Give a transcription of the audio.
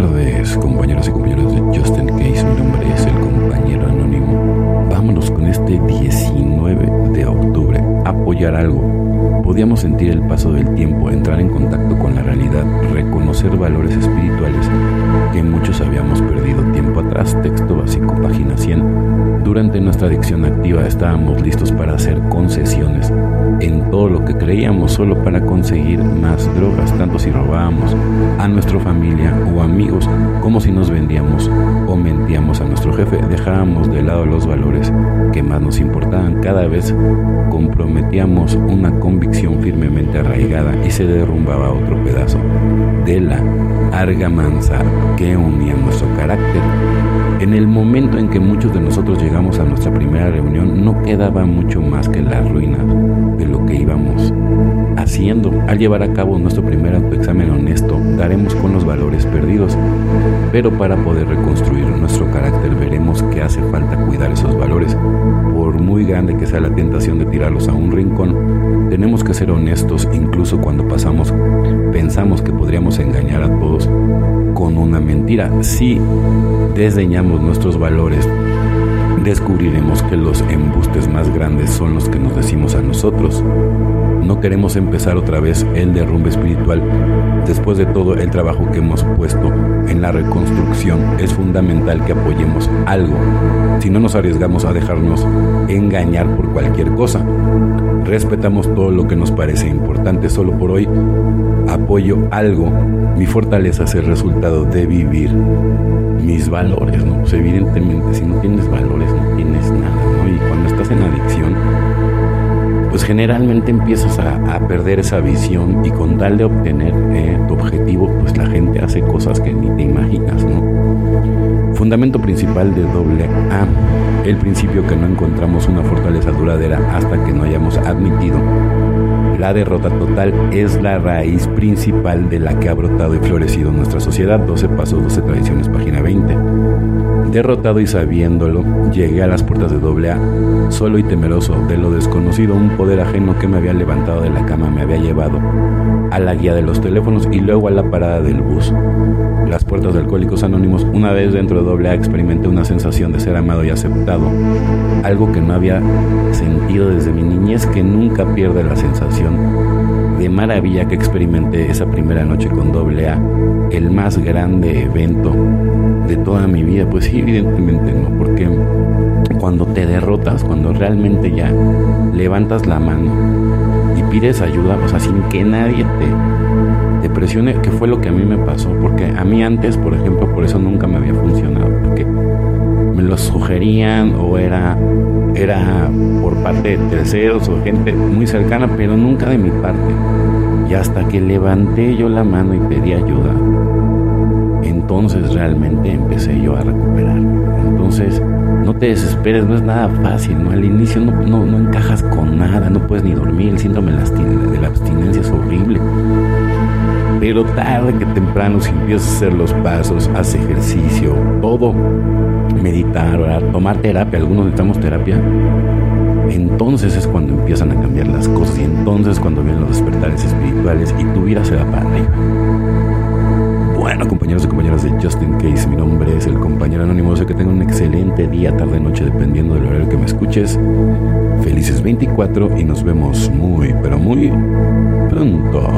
tardes, compañeros y compañeras de Justin Case. Mi nombre es el compañero anónimo. Vámonos con este 19 de octubre. Apoyar algo. Podíamos sentir el paso del tiempo, entrar en contacto con la realidad, reconocer valores espirituales que muchos habíamos perdido tiempo atrás. Texto básico, página 100. Durante nuestra adicción activa estábamos listos para hacer concesiones en todo lo que creíamos solo para conseguir más drogas, tanto si robábamos a nuestra familia o amigos como si nos vendíamos o mentíamos a nuestro jefe. Dejábamos de lado los valores que más nos importaban. Cada vez comprometíamos una convicción firmemente arraigada y se derrumbaba otro pedazo de la argamanza que nuestro carácter. En el momento en que muchos de nosotros llegamos a nuestra primera reunión, no quedaba mucho más que la ruina de lo que íbamos haciendo. Al llevar a cabo nuestro primer autoexamen honesto, daremos con los valores perdidos. Pero para poder reconstruir nuestro carácter veremos que hace falta cuidar esos valores. Por muy grande que sea la tentación de tirarlos a un rincón, tenemos que ser honestos incluso cuando pasamos, pensamos que podríamos engañar a todos mentira. Si desdeñamos nuestros valores, descubriremos que los embustes más grandes son los que nos decimos a nosotros. No queremos empezar otra vez el derrumbe espiritual. Después de todo el trabajo que hemos puesto en la reconstrucción, es fundamental que apoyemos algo. Si no nos arriesgamos a dejarnos engañar por cualquier cosa, respetamos todo lo que nos parece importante. Solo por hoy apoyo algo. Mi fortaleza es el resultado de vivir mis valores, ¿no? Pues evidentemente si no tienes valores no tienes nada, ¿no? Y cuando estás en adicción, pues generalmente empiezas a, a perder esa visión y con tal de obtener eh, tu objetivo, pues la gente hace cosas que ni te imaginas, ¿no? Fundamento principal de doble A, el principio que no encontramos una fortaleza duradera hasta que no hayamos admitido la derrota total es la raíz principal de la que ha brotado y florecido nuestra sociedad. 12 pasos, 12 tradiciones, página 20. Derrotado y sabiéndolo, llegué a las puertas de doble A, solo y temeroso de lo desconocido, un poder ajeno que me había levantado de la cama me había llevado a la guía de los teléfonos y luego a la parada del bus. Las puertas de Alcohólicos Anónimos, una vez dentro de doble A experimenté una sensación de ser amado y aceptado, algo que no había sentido desde mi niñez que nunca pierde la sensación de maravilla que experimenté esa primera noche con doble A, el más grande evento de toda mi vida. Pues evidentemente no, porque cuando te derrotas, cuando realmente ya levantas la mano y pides ayuda, o sea, sin que nadie te, te presione, que fue lo que a mí me pasó, porque a mí antes, por ejemplo, por eso nunca me había funcionado, porque me lo sugerían o era, era por parte de terceros o gente muy cercana, pero nunca de mi parte. Y hasta que levanté yo la mano y pedí ayuda, entonces realmente empecé yo a recuperar. Entonces, no te desesperes, no es nada fácil, ¿no? Al inicio no, no, no encajas con nada, no puedes ni dormir, el síndrome de la abstinencia es horrible. Pero tarde que temprano, si empiezas a hacer los pasos, haz ejercicio, todo, meditar, tomar terapia, algunos necesitamos terapia, entonces es cuando empiezan a cambiar las cosas y entonces cuando vienen los despertares espirituales y tu vida se va para arriba. Bueno, compañeros y compañeras de Justin Case, mi nombre es el compañero anónimo. Sé que tengan un excelente día, tarde, noche, dependiendo del horario que me escuches. Felices 24 y nos vemos muy, pero muy pronto.